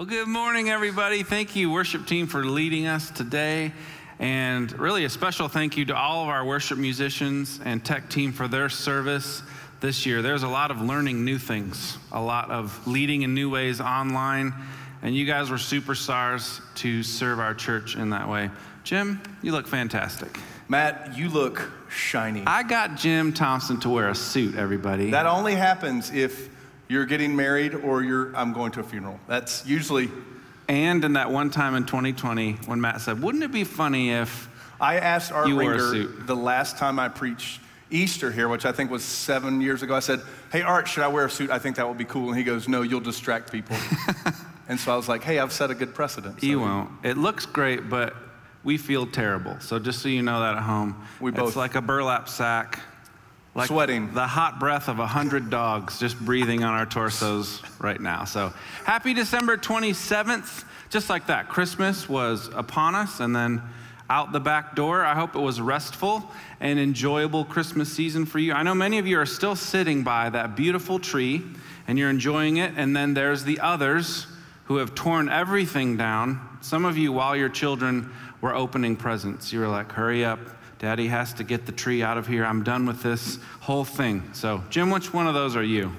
Well, good morning, everybody. Thank you, worship team, for leading us today. And really, a special thank you to all of our worship musicians and tech team for their service this year. There's a lot of learning new things, a lot of leading in new ways online, and you guys were superstars to serve our church in that way. Jim, you look fantastic. Matt, you look shiny. I got Jim Thompson to wear a suit, everybody. That only happens if you're getting married or you're I'm going to a funeral. That's usually and in that one time in 2020 when Matt said, "Wouldn't it be funny if I asked Art you wore a Ringer suit. the last time I preached Easter here, which I think was seven years ago. I said, "Hey Art, should I wear a suit? I think that would be cool." And he goes, "No, you'll distract people." and so I was like, "Hey, I've set a good precedent." So You won't. It looks great, but we feel terrible. So just so you know that at home, We both- it's like a burlap sack, like Sweating. the hot breath of a hundred dogs just breathing on our torsos right now. So happy December 27th. Just like that, Christmas was upon us, and then out the back door. I hope it was restful and enjoyable Christmas season for you. I know many of you are still sitting by that beautiful tree and you're enjoying it, and then there's the others who have torn everything down. Some of you, while your children were opening presents, you were like, hurry up. Daddy has to get the tree out of here. I'm done with this whole thing. So, Jim, which one of those are you?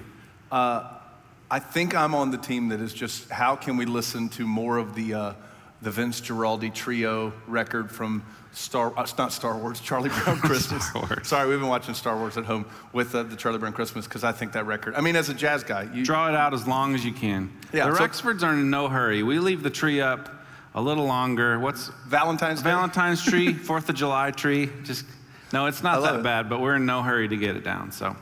I think I'm on the team that is just how can we listen to more of the uh, the Vince Guaraldi trio record from Star uh, it's not Star Wars Charlie Brown Christmas. Sorry, we've been watching Star Wars at home with uh, the Charlie Brown Christmas because I think that record. I mean, as a jazz guy, you, Draw it out as long as you can. Yeah, the so- Rexfords are in no hurry. We leave the tree up a little longer. What's Valentine's Day. Valentine's tree, Fourth of July tree. Just no, it's not that it. bad, but we're in no hurry to get it down. So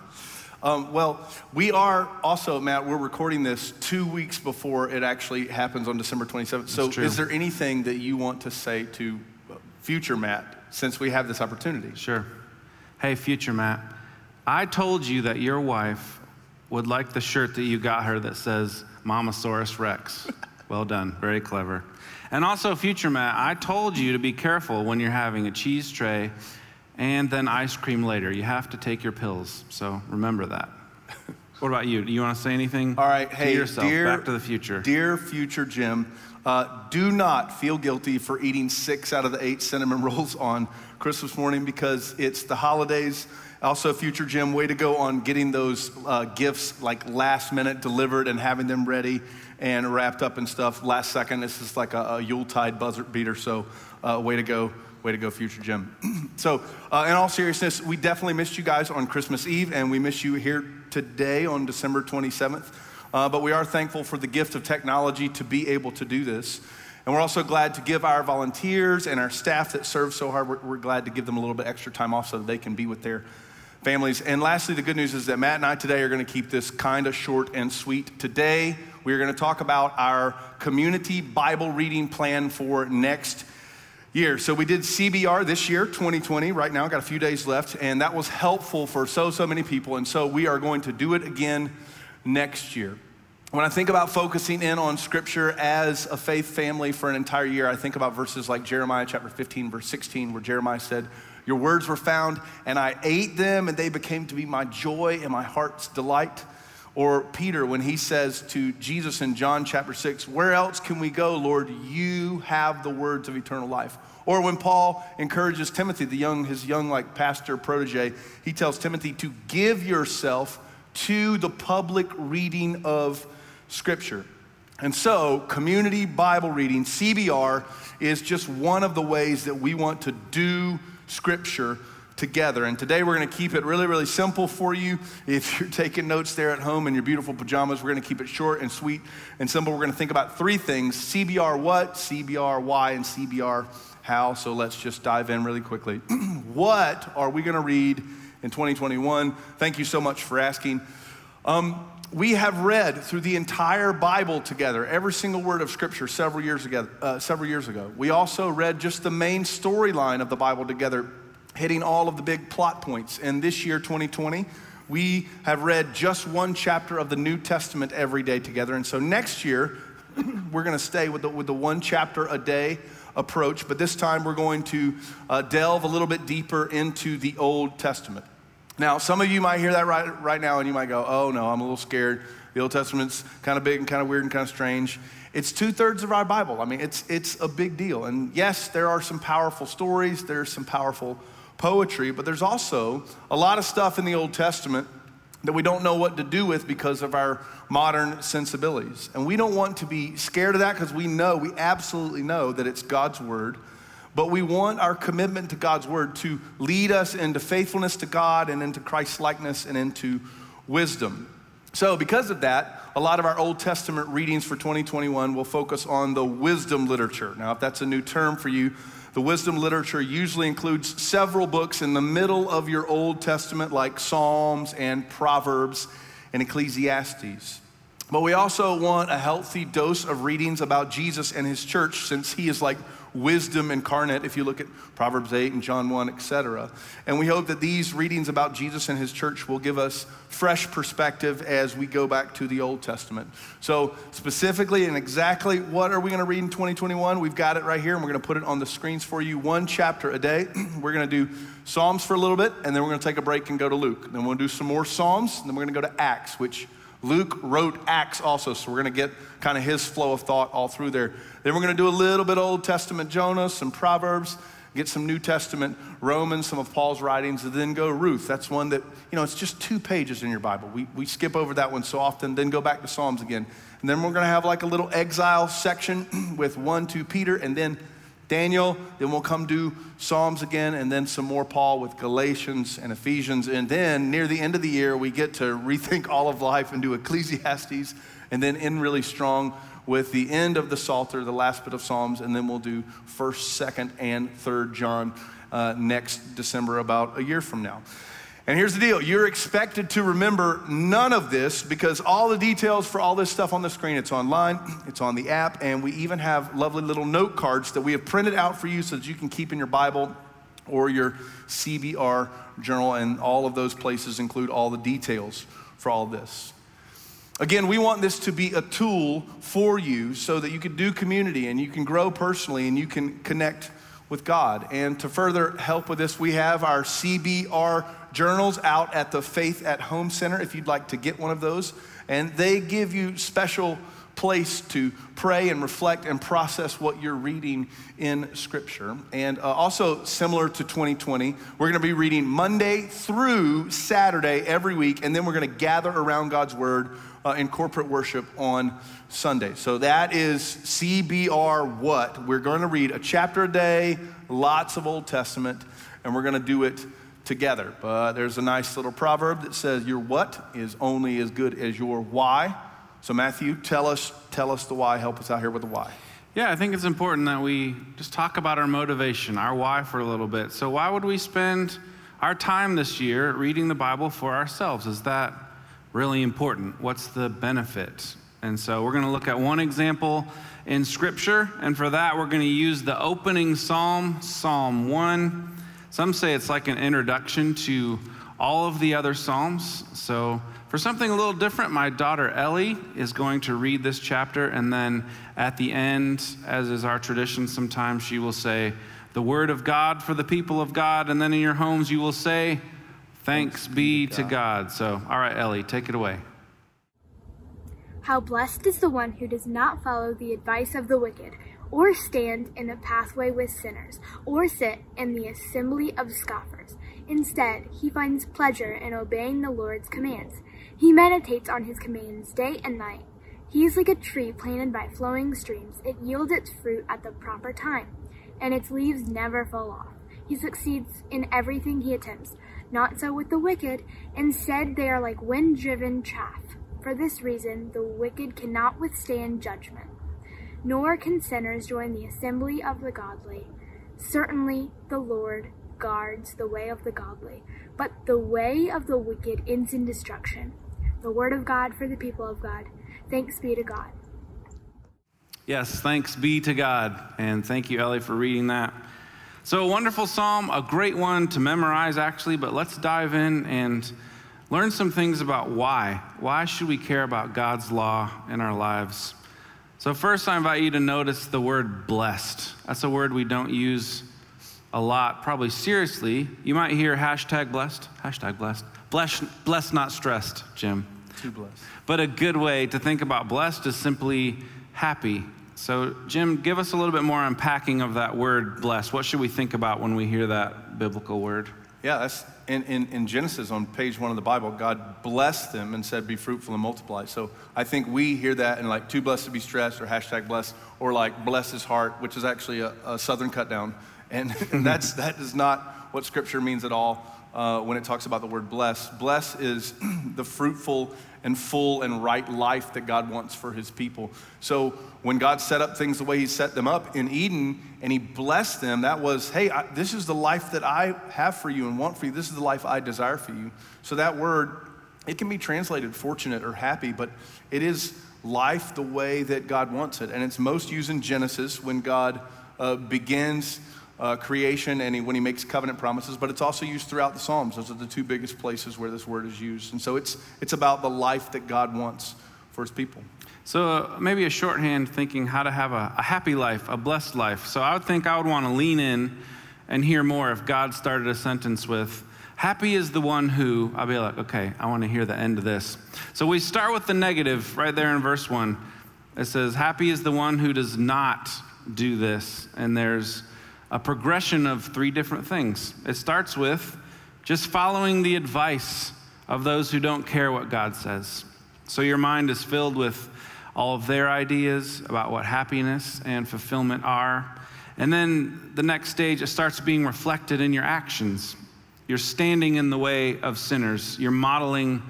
Um, well, we are also, Matt, we're recording this two weeks before it actually happens on December 27th. So, true. is there anything that you want to say to uh, future Matt since we have this opportunity? sure. Hey, future Matt, I told you that your wife would like the shirt that you got her that says Momosaurus Rex. well done, very clever. And also, future Matt, I told you to be careful when you're having a cheese tray and then ice cream later. You have to take your pills, so remember that. What about you? Do you want to say anything? All right, to hey, yourself, dear, Back to the Future. Dear future Jim, uh, do not feel guilty for eating six out of the eight cinnamon rolls on Christmas morning because it's the holidays. Also, future Jim, way to go on getting those uh, gifts like last minute delivered and having them ready and wrapped up and stuff last second. This is like a, a Yuletide buzzer beater, so uh, way to go. Way to go, future Jim. so, uh, in all seriousness, we definitely missed you guys on Christmas Eve, and we miss you here today on December 27th. Uh, but we are thankful for the gift of technology to be able to do this. And we're also glad to give our volunteers and our staff that serve so hard, we're, we're glad to give them a little bit extra time off so that they can be with their families. And lastly, the good news is that Matt and I today are going to keep this kind of short and sweet. Today, we are going to talk about our community Bible reading plan for next year. So we did CBR this year, 2020, right now, got a few days left, and that was helpful for so, so many people. And so we are going to do it again next year. When I think about focusing in on scripture as a faith family for an entire year, I think about verses like Jeremiah chapter 15, verse 16, where Jeremiah said, Your words were found, and I ate them, and they became to be my joy and my heart's delight. Or Peter, when he says to Jesus in John chapter 6, Where else can we go, Lord? You have the words of eternal life. Or when Paul encourages Timothy, the young, his young like pastor protege, he tells Timothy to give yourself to the public reading of Scripture. And so, community Bible reading, CBR, is just one of the ways that we want to do Scripture together. And today we're going to keep it really, really simple for you. If you're taking notes there at home in your beautiful pajamas, we're going to keep it short and sweet and simple. We're going to think about three things CBR what, CBR why, and CBR how. So let's just dive in really quickly. what are we going to read in 2021? Thank you so much for asking. Um, we have read through the entire Bible together, every single word of Scripture, several years ago. Uh, several years ago, we also read just the main storyline of the Bible together, hitting all of the big plot points. And this year, 2020, we have read just one chapter of the New Testament every day together. And so next year, we're going to stay with the, with the one chapter a day approach, but this time we're going to uh, delve a little bit deeper into the Old Testament. Now, some of you might hear that right, right now and you might go, oh no, I'm a little scared. The Old Testament's kind of big and kind of weird and kind of strange. It's two thirds of our Bible. I mean, it's, it's a big deal. And yes, there are some powerful stories, there's some powerful poetry, but there's also a lot of stuff in the Old Testament that we don't know what to do with because of our modern sensibilities. And we don't want to be scared of that because we know, we absolutely know that it's God's word. But we want our commitment to God's word to lead us into faithfulness to God and into Christ's likeness and into wisdom. So, because of that, a lot of our Old Testament readings for 2021 will focus on the wisdom literature. Now, if that's a new term for you, the wisdom literature usually includes several books in the middle of your Old Testament, like Psalms and Proverbs and Ecclesiastes. But we also want a healthy dose of readings about Jesus and his church, since he is like wisdom incarnate if you look at Proverbs 8 and John 1, etc. And we hope that these readings about Jesus and his church will give us fresh perspective as we go back to the Old Testament. So, specifically and exactly what are we going to read in 2021? We've got it right here and we're going to put it on the screens for you. One chapter a day. we're going to do Psalms for a little bit and then we're going to take a break and go to Luke. Then we'll do some more Psalms and then we're going to go to Acts, which Luke wrote Acts also, so we're going to get kind of his flow of thought all through there. Then we're going to do a little bit Old Testament Jonah, some Proverbs, get some New Testament Romans, some of Paul's writings, and then go Ruth. That's one that, you know, it's just two pages in your Bible. We, we skip over that one so often, then go back to Psalms again. And then we're going to have like a little exile section with 1, 2 Peter, and then Daniel, then we'll come do Psalms again, and then some more Paul with Galatians and Ephesians. And then near the end of the year, we get to rethink all of life and do Ecclesiastes, and then end really strong with the end of the Psalter, the last bit of Psalms, and then we'll do 1st, 2nd, and 3rd John uh, next December, about a year from now. And here's the deal you're expected to remember none of this because all the details for all this stuff on the screen, it's online, it's on the app, and we even have lovely little note cards that we have printed out for you so that you can keep in your Bible or your CBR journal. And all of those places include all the details for all this. Again, we want this to be a tool for you so that you can do community and you can grow personally and you can connect with God. And to further help with this, we have our CBR journals out at the Faith at Home Center if you'd like to get one of those. And they give you special place to pray and reflect and process what you're reading in Scripture. And uh, also, similar to 2020, we're going to be reading Monday through Saturday every week, and then we're going to gather around God's Word uh, in corporate worship on Sunday. So that is CBR what? We're going to read a chapter a day, lots of Old Testament, and we're going to do it together. But there's a nice little proverb that says, Your what is only as good as your why. So, Matthew, tell us, tell us the why. Help us out here with the why. Yeah, I think it's important that we just talk about our motivation, our why for a little bit. So, why would we spend our time this year reading the Bible for ourselves? Is that really important? What's the benefit? And so, we're going to look at one example in Scripture, and for that, we're going to use the opening psalm, Psalm 1. Some say it's like an introduction to all of the other Psalms. So, for something a little different, my daughter Ellie is going to read this chapter, and then at the end, as is our tradition, sometimes she will say, The word of God for the people of God, and then in your homes you will say, Thanks, Thanks be to God. God. So, all right, Ellie, take it away. How blessed is the one who does not follow the advice of the wicked or stand in the pathway with sinners, or sit in the assembly of scoffers. Instead, he finds pleasure in obeying the Lord's commands. He meditates on his commands day and night. He is like a tree planted by flowing streams. It yields its fruit at the proper time, and its leaves never fall off. He succeeds in everything he attempts. Not so with the wicked. Instead, they are like wind driven chaff. For this reason, the wicked cannot withstand judgment nor can sinners join the assembly of the godly. Certainly the Lord guards the way of the godly, but the way of the wicked ends in destruction. The word of God for the people of God. Thanks be to God. Yes, thanks be to God. And thank you, Ellie, for reading that. So, a wonderful psalm, a great one to memorize, actually, but let's dive in and learn some things about why. Why should we care about God's law in our lives? So, first, I invite you to notice the word blessed. That's a word we don't use a lot, probably seriously. You might hear hashtag blessed, hashtag blessed. Blessed, blessed not stressed, Jim. Too blessed. But a good way to think about blessed is simply happy. So, Jim, give us a little bit more unpacking of that word blessed. What should we think about when we hear that biblical word? Yeah, that's in, in, in, Genesis on page one of the Bible, God blessed them and said, Be fruitful and multiply. So I think we hear that in like too blessed to be stressed or hashtag blessed or like bless his heart, which is actually a, a southern cut down. And, and that's, that is not what scripture means at all uh, when it talks about the word bless. Bless is the fruitful and full and right life that God wants for his people. So when God set up things the way he set them up in Eden and he blessed them, that was, hey, I, this is the life that I have for you and want for you. This is the life I desire for you. So that word, it can be translated fortunate or happy, but it is life the way that God wants it. And it's most used in Genesis when God uh, begins uh, creation and he, when he makes covenant promises, but it's also used throughout the Psalms. Those are the two biggest places where this word is used. And so it's, it's about the life that God wants for his people. So uh, maybe a shorthand thinking how to have a, a happy life, a blessed life. So I would think I would want to lean in and hear more if God started a sentence with, Happy is the one who, I'll be like, okay, I want to hear the end of this. So we start with the negative right there in verse one. It says, Happy is the one who does not do this. And there's a progression of three different things. It starts with just following the advice of those who don't care what God says. So your mind is filled with all of their ideas about what happiness and fulfillment are. And then the next stage, it starts being reflected in your actions. You're standing in the way of sinners, you're modeling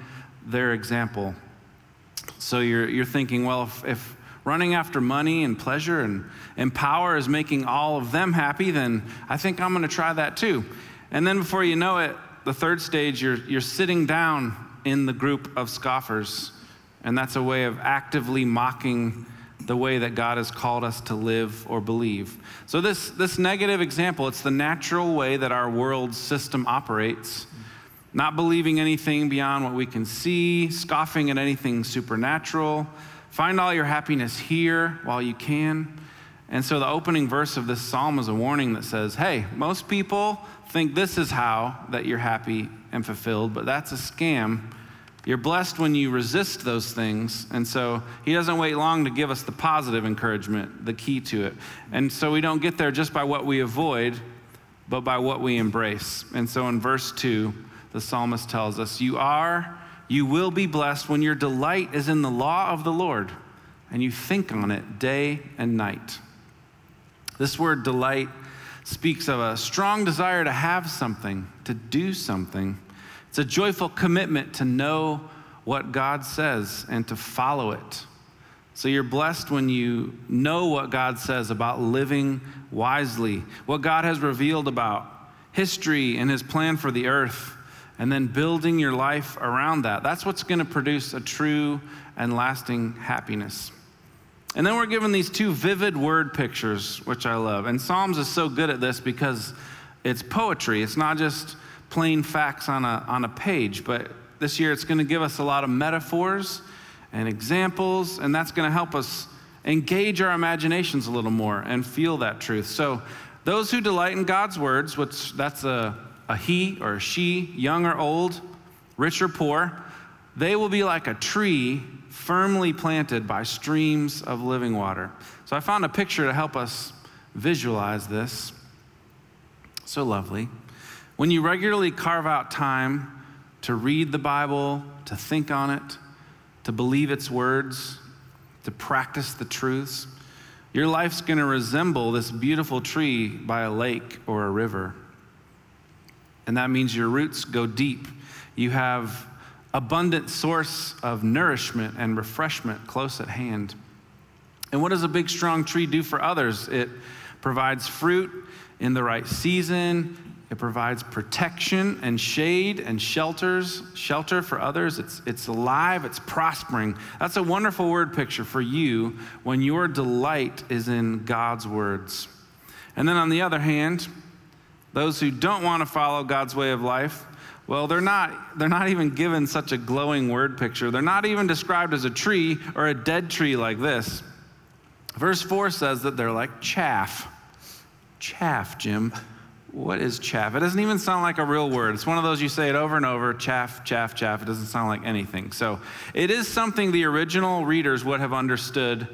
their example. So you're, you're thinking, well, if, if running after money and pleasure and, and power is making all of them happy, then I think I'm going to try that too. And then before you know it, the third stage, you're, you're sitting down in the group of scoffers. And that's a way of actively mocking the way that God has called us to live or believe. So, this, this negative example, it's the natural way that our world system operates. Not believing anything beyond what we can see, scoffing at anything supernatural, Find all your happiness here while you can. And so the opening verse of this psalm is a warning that says, hey, most people think this is how that you're happy and fulfilled, but that's a scam. You're blessed when you resist those things. And so he doesn't wait long to give us the positive encouragement, the key to it. And so we don't get there just by what we avoid, but by what we embrace. And so in verse 2, the psalmist tells us, You are you will be blessed when your delight is in the law of the Lord and you think on it day and night. This word delight speaks of a strong desire to have something, to do something. It's a joyful commitment to know what God says and to follow it. So you're blessed when you know what God says about living wisely, what God has revealed about history and his plan for the earth and then building your life around that. That's what's going to produce a true and lasting happiness. And then we're given these two vivid word pictures, which I love. And Psalms is so good at this because it's poetry. It's not just plain facts on a, on a page, but this year it's going to give us a lot of metaphors and examples, and that's going to help us engage our imaginations a little more and feel that truth. So, those who delight in God's words, which that's a a he or a she, young or old, rich or poor, they will be like a tree firmly planted by streams of living water. So I found a picture to help us visualize this. So lovely. When you regularly carve out time to read the Bible, to think on it, to believe its words, to practice the truths, your life's going to resemble this beautiful tree by a lake or a river and that means your roots go deep. You have abundant source of nourishment and refreshment close at hand. And what does a big strong tree do for others? It provides fruit in the right season. It provides protection and shade and shelters, shelter for others. It's, it's alive, it's prospering. That's a wonderful word picture for you when your delight is in God's words. And then on the other hand, those who don't want to follow God's way of life, well, they're not, they're not even given such a glowing word picture. They're not even described as a tree or a dead tree like this. Verse 4 says that they're like chaff. Chaff, Jim. What is chaff? It doesn't even sound like a real word. It's one of those you say it over and over chaff, chaff, chaff. It doesn't sound like anything. So it is something the original readers would have understood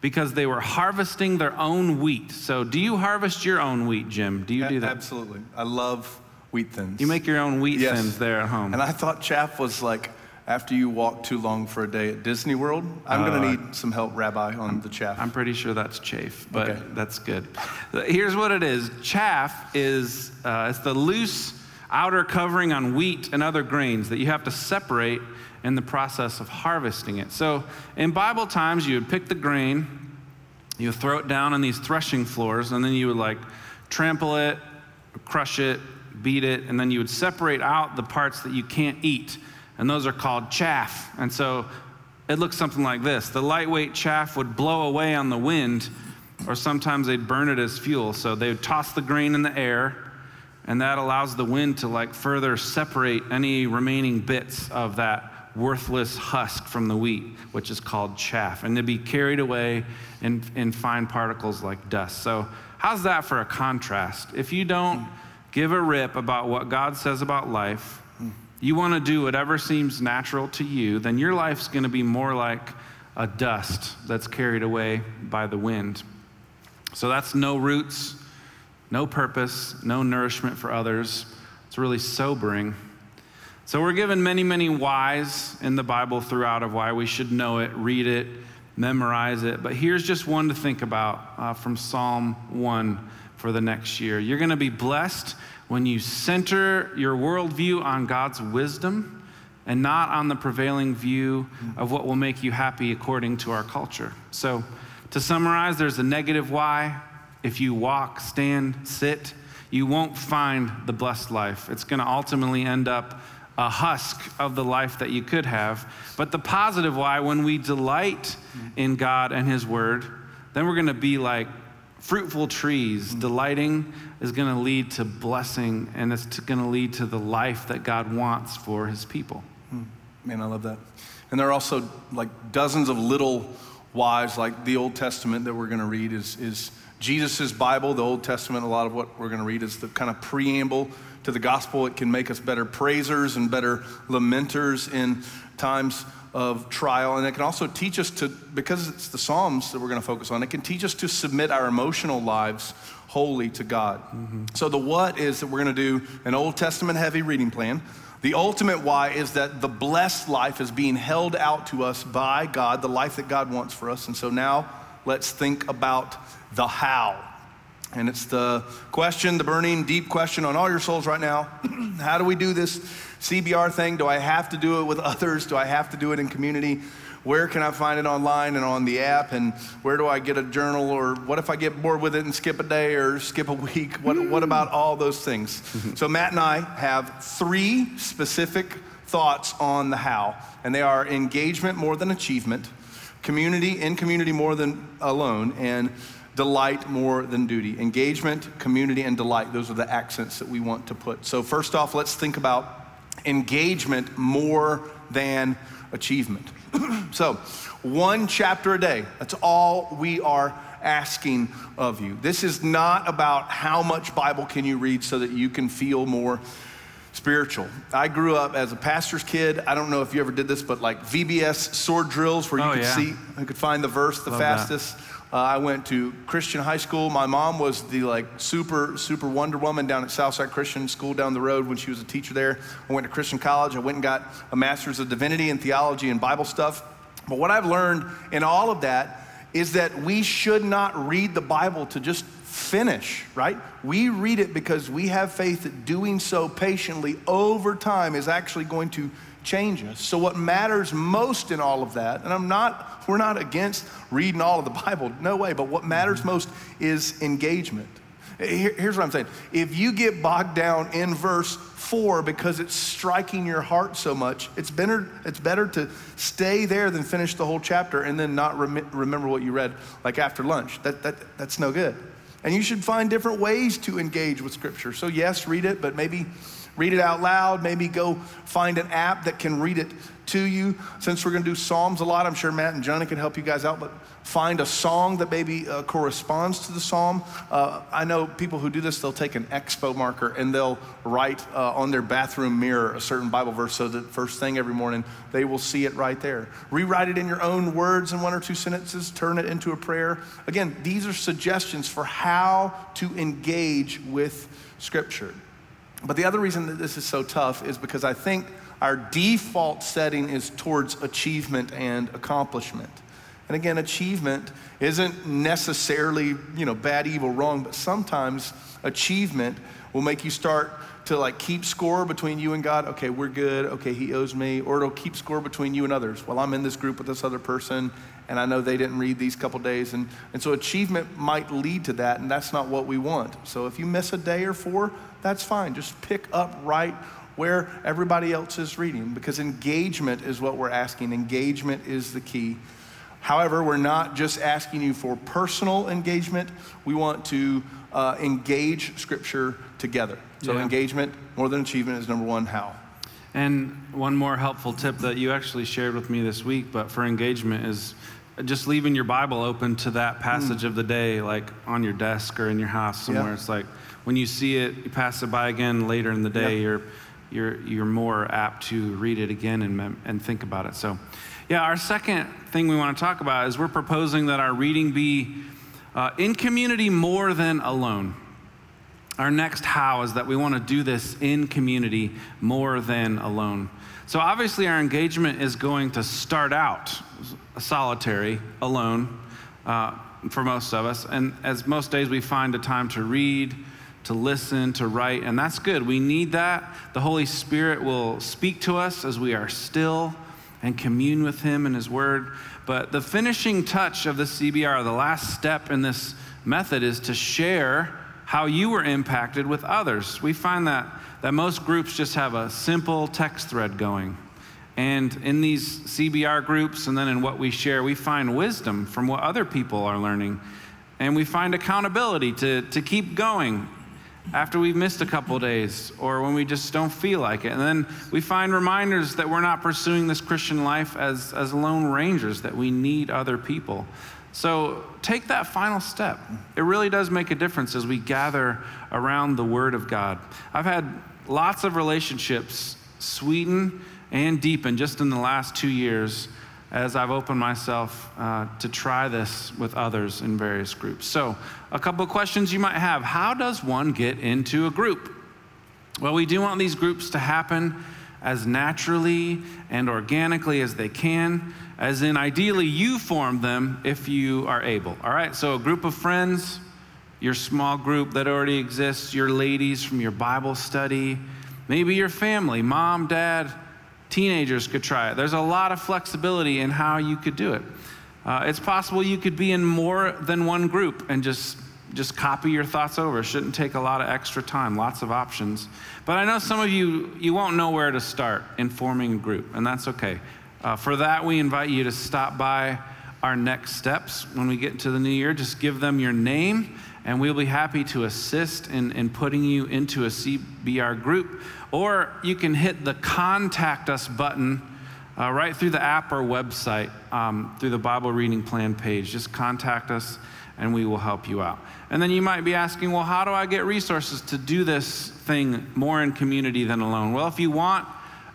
because they were harvesting their own wheat. So, do you harvest your own wheat, Jim? Do you do that? Absolutely. I love wheat thins. You make your own wheat Yes. thins there at home. And I thought chaff was like after you walk too long for a day at Disney World. I'm going to need some help, Rabbi, on the chaff. Uh, I'm pretty sure that's chafe, but Okay. that's good. Here's what it is chaff is uh, it's the loose outer covering on wheat and other grains that you have to separate in the process of harvesting it. So in Bible times, you would pick the grain, you would throw it down on these threshing floors, and then you would like trample it, crush it, beat it, and then you would separate out the parts that you can't eat. And those are called chaff. And so it looks something like this the lightweight chaff would blow away on the wind, or sometimes they'd burn it as fuel. So they would toss the grain in the air, and that allows the wind to like further separate any remaining bits of that worthless husk from the wheat, which is called chaff, and to be carried away in, in fine particles like dust. So, how's that for a contrast? If you don't give a rip about what God says about life, you want to do whatever seems natural to you, then your life's going to be more like a dust that's carried away by the wind. So that's no roots, no purpose, no nourishment for others. It's really sobering. So we're given many, many whys in the Bible throughout of why we should know it, read it, memorize it. But here's just one to think about uh, from Psalm 1 for the next year. You're going to be blessed when you center your worldview on God's wisdom and not on the prevailing view of what will make you happy according to our culture. So, to summarize, there's a negative why. If you walk, stand, sit, you won't find the blessed life. It's going to ultimately end up a husk of the life that you could have. But the positive why, when we delight in God and His Word, then we're going to be like fruitful trees. Mm-hmm. Delighting is going to lead to blessing, and it's going to lead to the life that God wants for His people. Hmm. Man, I love that. And there are also like dozens of little whys, like the Old Testament that we're going to read is, is Jesus' Bible. The Old Testament, a lot of what we're going to read is the kind of preamble to the gospel. It can make us better praisers and better lamenters in times of trial. And it can also teach us to, because it's the Psalms that we're going to focus on, it can teach us to submit our emotional lives wholly to God. Mm-hmm. So the what is that we're going to do an Old Testament heavy reading plan. The ultimate why is that the blessed life is being held out to us by God, the life that God wants for us. And so now let's think about the how. And it's the question, the burning, deep question on all your souls right now. how do we do this CBR thing? Do I have to do it with others? Do I have to do it in community? Where can I find it online and on the app? And where do I get a journal? Or what if I get bored with it and skip a day or skip a week? What, what mm. about all those things? Mm-hmm. so, Matt and I have three specific thoughts on the how, and they are engagement more than achievement, community, in community more than alone, and delight more than duty. Engagement, community, and delight. Those are the accents that we want to put. So, first off, let's think about engagement more than achievement. so, one chapter a day, that's all we are asking of you. This is not about how much Bible can you read so that you can feel more spiritual. I grew up as a pastor's kid. I don't know if you ever did this, but like VBS sword drills where you Oh, could yeah. see, you could find the verse the Love that. Uh, I went to Christian high school. My mom was the like super, super Wonder Woman down at Southside Christian School down the road when she was a teacher there. I went to Christian college. I went and got a master's of divinity and theology and Bible stuff. But what I've learned in all of that is that we should not read the Bible to just finish, right? We read it because we have faith that doing so patiently over time is actually going to change us. So what matters most in all of that, and I'm not we're not against reading all of the Bible, no way, but what matters mm-hmm. most is engagement. Here- here's what I'm saying. If you get bogged down in verse 4 because it's striking your heart so much, it's better it's better to stay there than finish the whole chapter and then not rem- remember what you read like after lunch. That, that that's no good. And you should find different ways to engage with scripture. So yes, read it, but maybe read it out loud. Maybe go find an app that can read it to you. Since we're going to do Psalms a lot, I'm sure Matt and Johnny can help you guys out, but find a song that maybe uh, corresponds to the psalm. Uh, I know people who do this, they'll take an expo marker and they'll write uh, on their bathroom mirror a certain Bible verse so that first thing every morning they will see it right there. Rewrite it in your own words in one or two sentences, turn it into a prayer. Again, these are suggestions for how to engage with Scripture. But the other reason that this is so tough is because I think our default setting is towards achievement and accomplishment. And again, achievement isn't necessarily, you know, bad, evil, wrong, but sometimes achievement will make you start to like keep score between you and God. Okay, we're good. Okay, he owes me. Or it'll keep score between you and others. Well, I'm in this group with this other person and I know they didn't read these couple days. And, and so achievement might lead to that, and that's not what we want. So if you miss a day or four, that's fine. Just pick up right where everybody else is reading because engagement is what we're asking. Engagement is the key. However, we're not just asking you for personal engagement, we want to uh, engage Scripture together. So, yeah. engagement, more than achievement, is number one. How? And one more helpful tip that you actually shared with me this week, but for engagement, is just leaving your Bible open to that passage mm. of the day, like on your desk or in your house somewhere. Yeah. It's like when you see it, you pass it by again later in the day, yeah. you're, you're, you're more apt to read it again and, and think about it. So, yeah, our second thing we want to talk about is we're proposing that our reading be uh, in community more than alone. Our next how is that we want to do this in community more than alone. So, obviously, our engagement is going to start out solitary, alone, uh, for most of us. And as most days, we find a time to read, to listen, to write, and that's good. We need that. The Holy Spirit will speak to us as we are still and commune with Him and His Word. But the finishing touch of the CBR, the last step in this method, is to share how you were impacted with others. We find that, that most groups just have a simple text thread going. And in these CBR groups and then in what we share, we find wisdom from what other people are learning. And we find accountability to, to keep going after we've missed a couple days or when we just don't feel like it. And then we find reminders that we're not pursuing this Christian life as, as lone rangers, that we need other people. So take that final step. It really does make a difference as we gather around the Word of God. I've had lots of relationships sweeten and deepen just in the last two years as I've opened myself uh, to try this with others in various groups. So, a couple of questions you might have How does one get into a group? Well, we do want these groups to happen as naturally and organically as they can, as in, ideally, you form them if you are able. All right, so a group of friends, your small group that already exists, your ladies from your Bible study, maybe your family, mom, dad, Teenagers could try it. There's a lot of flexibility in how you could do it. Uh, it's possible you could be in more than one group and just just copy your thoughts over. It shouldn't take a lot of extra time, lots of options. But I know some of you, you won't know where to start in forming a group, and that's okay. Uh, for that, we invite you to stop by our next steps when we get to the new year. Just give them your name, and we'll be happy to assist in, in putting you into a CBR group. Or you can hit the contact us button uh, right through the app or website um, through the Bible reading plan page. Just contact us and we will help you out. And then you might be asking, well, how do I get resources to do this thing more in community than alone? Well, if you want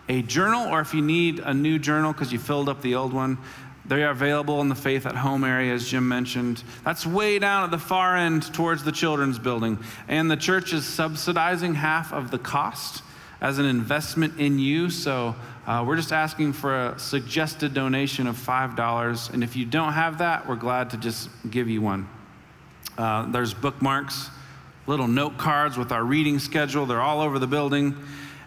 a journal or if you need a new journal because you filled up the old one, they are available in the Faith at Home area, as Jim mentioned. That's way down at the far end towards the children's building. And the church is subsidizing half of the cost as an investment in you. So uh, we're just asking for a suggested donation of $5. And if you don't have that, we're glad to just give you one. Uh, there's bookmarks, little note cards with our reading schedule. They're all over the building.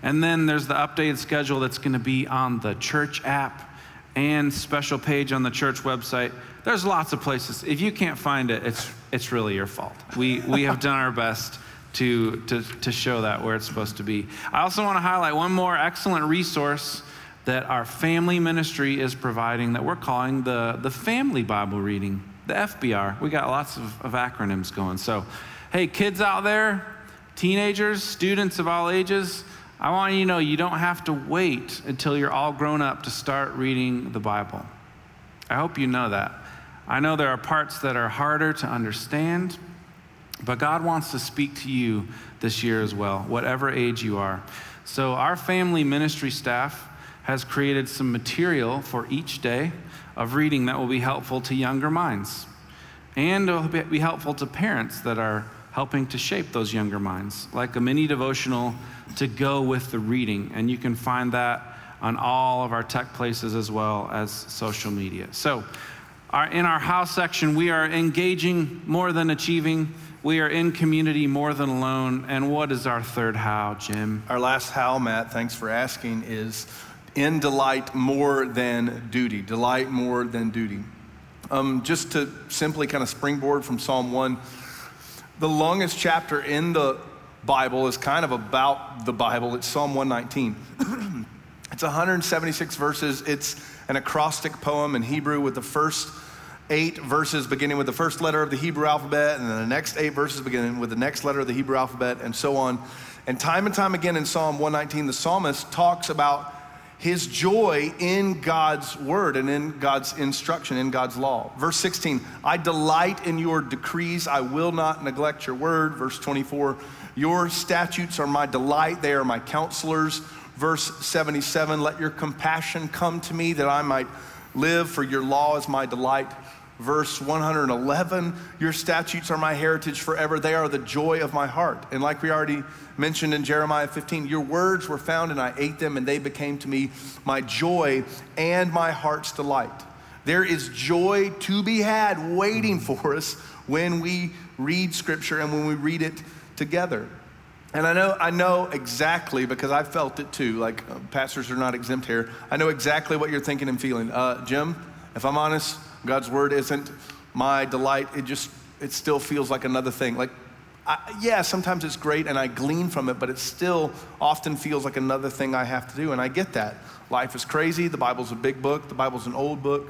And then there's the updated schedule that's going to be on the church app and special page on the church website. There's lots of places. If you can't find it, it's, it's really your fault. We, we have done our best to, to, to show that where it's supposed to be. I also want to highlight one more excellent resource that our family ministry is providing that we're calling the, the Family Bible Reading, the FBR. We got lots of, of acronyms going. So, hey, kids out there, teenagers, students of all ages, I want you to know you don't have to wait until you're all grown up to start reading the Bible. I hope you know that. I know there are parts that are harder to understand, but God wants to speak to you this year as well, whatever age you are. So, our family ministry staff has created some material for each day of reading that will be helpful to younger minds. And it will be helpful to parents that are helping to shape those younger minds, like a mini devotional to go with the reading. And you can find that on all of our tech places as well as social media. So, our, in our house section, we are engaging more than achieving. We are in community more than alone. And what is our third how, Jim? Our last how, Matt, thanks for asking, is in delight more than duty. Delight more than duty. Um, just to simply kind of springboard from Psalm 1, the longest chapter in the Bible is kind of about the Bible. It's Psalm 119. it's 176 verses. It's an acrostic poem in Hebrew with the first eight verses beginning with the first letter of the Hebrew alphabet, and then the next eight verses beginning with the next letter of the Hebrew alphabet, and so on. And time and time again in Psalm 119, the psalmist talks about his joy in God's word and in God's instruction, in God's law. Verse 16, I delight in your decrees, I will not neglect your word. Verse 24, your statutes are my delight, they are my counselors. Verse 77, let your compassion come to me that I might live, for your law is my delight verse 111 Your statutes are my heritage forever. They are the joy of my heart. And like we already mentioned in Jeremiah 15, your words were found and I ate them, and they became to me my joy and my heart's delight. There is joy to be had waiting for us when we read scripture and when we read it together. And I know, I know exactly because I felt it too. Like uh, pastors are not exempt here. I know exactly what you're thinking and feeling. Uh, Jim, if I'm honest, God's word isn't my delight. It just, it still feels like another thing. Like, I, yeah, sometimes it's great and I glean from it, but it still often feels like another thing I have to do. And I get that. Life is crazy. The Bible's a big book, the Bible's an old book.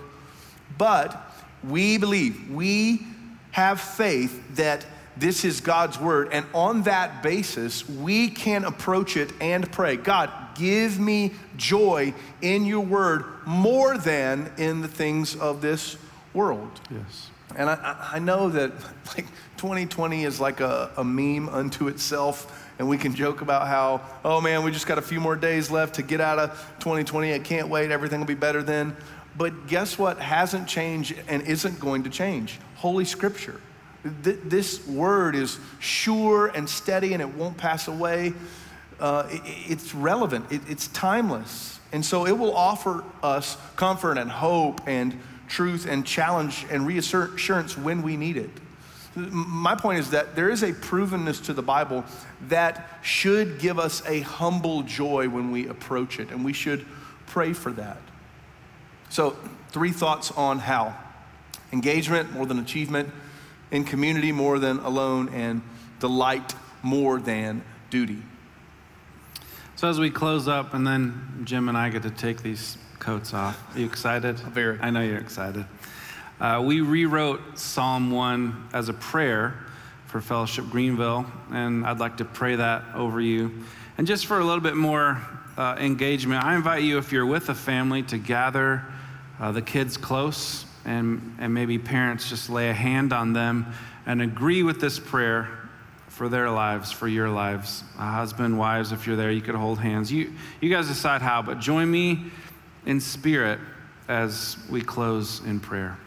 But we believe, we have faith that this is God's word. And on that basis, we can approach it and pray God, give me joy in your word more than in the things of this world. Yes. And I, I know that like 2020 is like a, a meme unto itself. And we can joke about how, oh man, we just got a few more days left to get out of 2020. I can't wait. Everything will be better then. But guess what hasn't changed and isn't going to change? Holy Scripture. Th- this word is sure and steady and it won't pass away. Uh, it, it's relevant, it, it's timeless. And so it will offer us comfort and hope and truth and challenge and reassurance when we need it. My point is that there is a provenness to the Bible that should give us a humble joy when we approach it, and we should pray for that. So, three thoughts on how engagement more than achievement, in community more than alone, and delight more than duty. So, as we close up, and then Jim and I get to take these coats off. Are you excited? Very. I know you're excited. Uh, we rewrote Psalm 1 as a prayer for Fellowship Greenville, and I'd like to pray that over you. And just for a little bit more uh, engagement, I invite you, if you're with a family, to gather uh, the kids close and, and maybe parents just lay a hand on them and agree with this prayer for their lives, for your lives. Uh, husband, wives, if you're there, you could hold hands. You, you guys decide how, but join me in spirit as we close in prayer.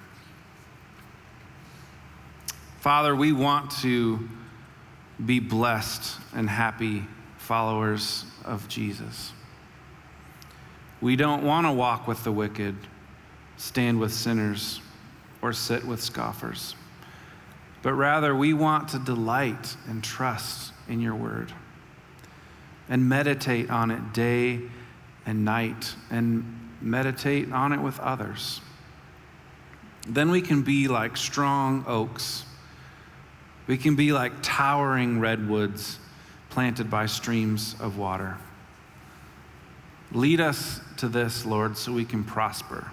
Father, we want to be blessed and happy followers of Jesus. We don't want to walk with the wicked, stand with sinners, or sit with scoffers, but rather we want to delight and trust in your word and meditate on it day and night and meditate on it with others. Then we can be like strong oaks. We can be like towering redwoods planted by streams of water. Lead us to this, Lord, so we can prosper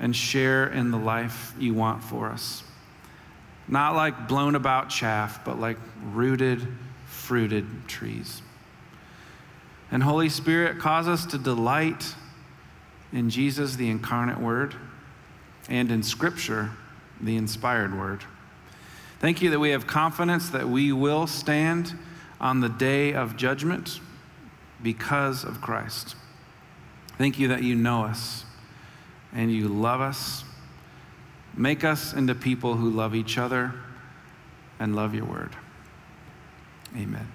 and share in the life you want for us. Not like blown about chaff, but like rooted, fruited trees. And Holy Spirit, cause us to delight in Jesus, the incarnate Word, and in Scripture, the inspired Word. Thank you that we have confidence that we will stand on the day of judgment because of Christ. Thank you that you know us and you love us. Make us into people who love each other and love your word. Amen.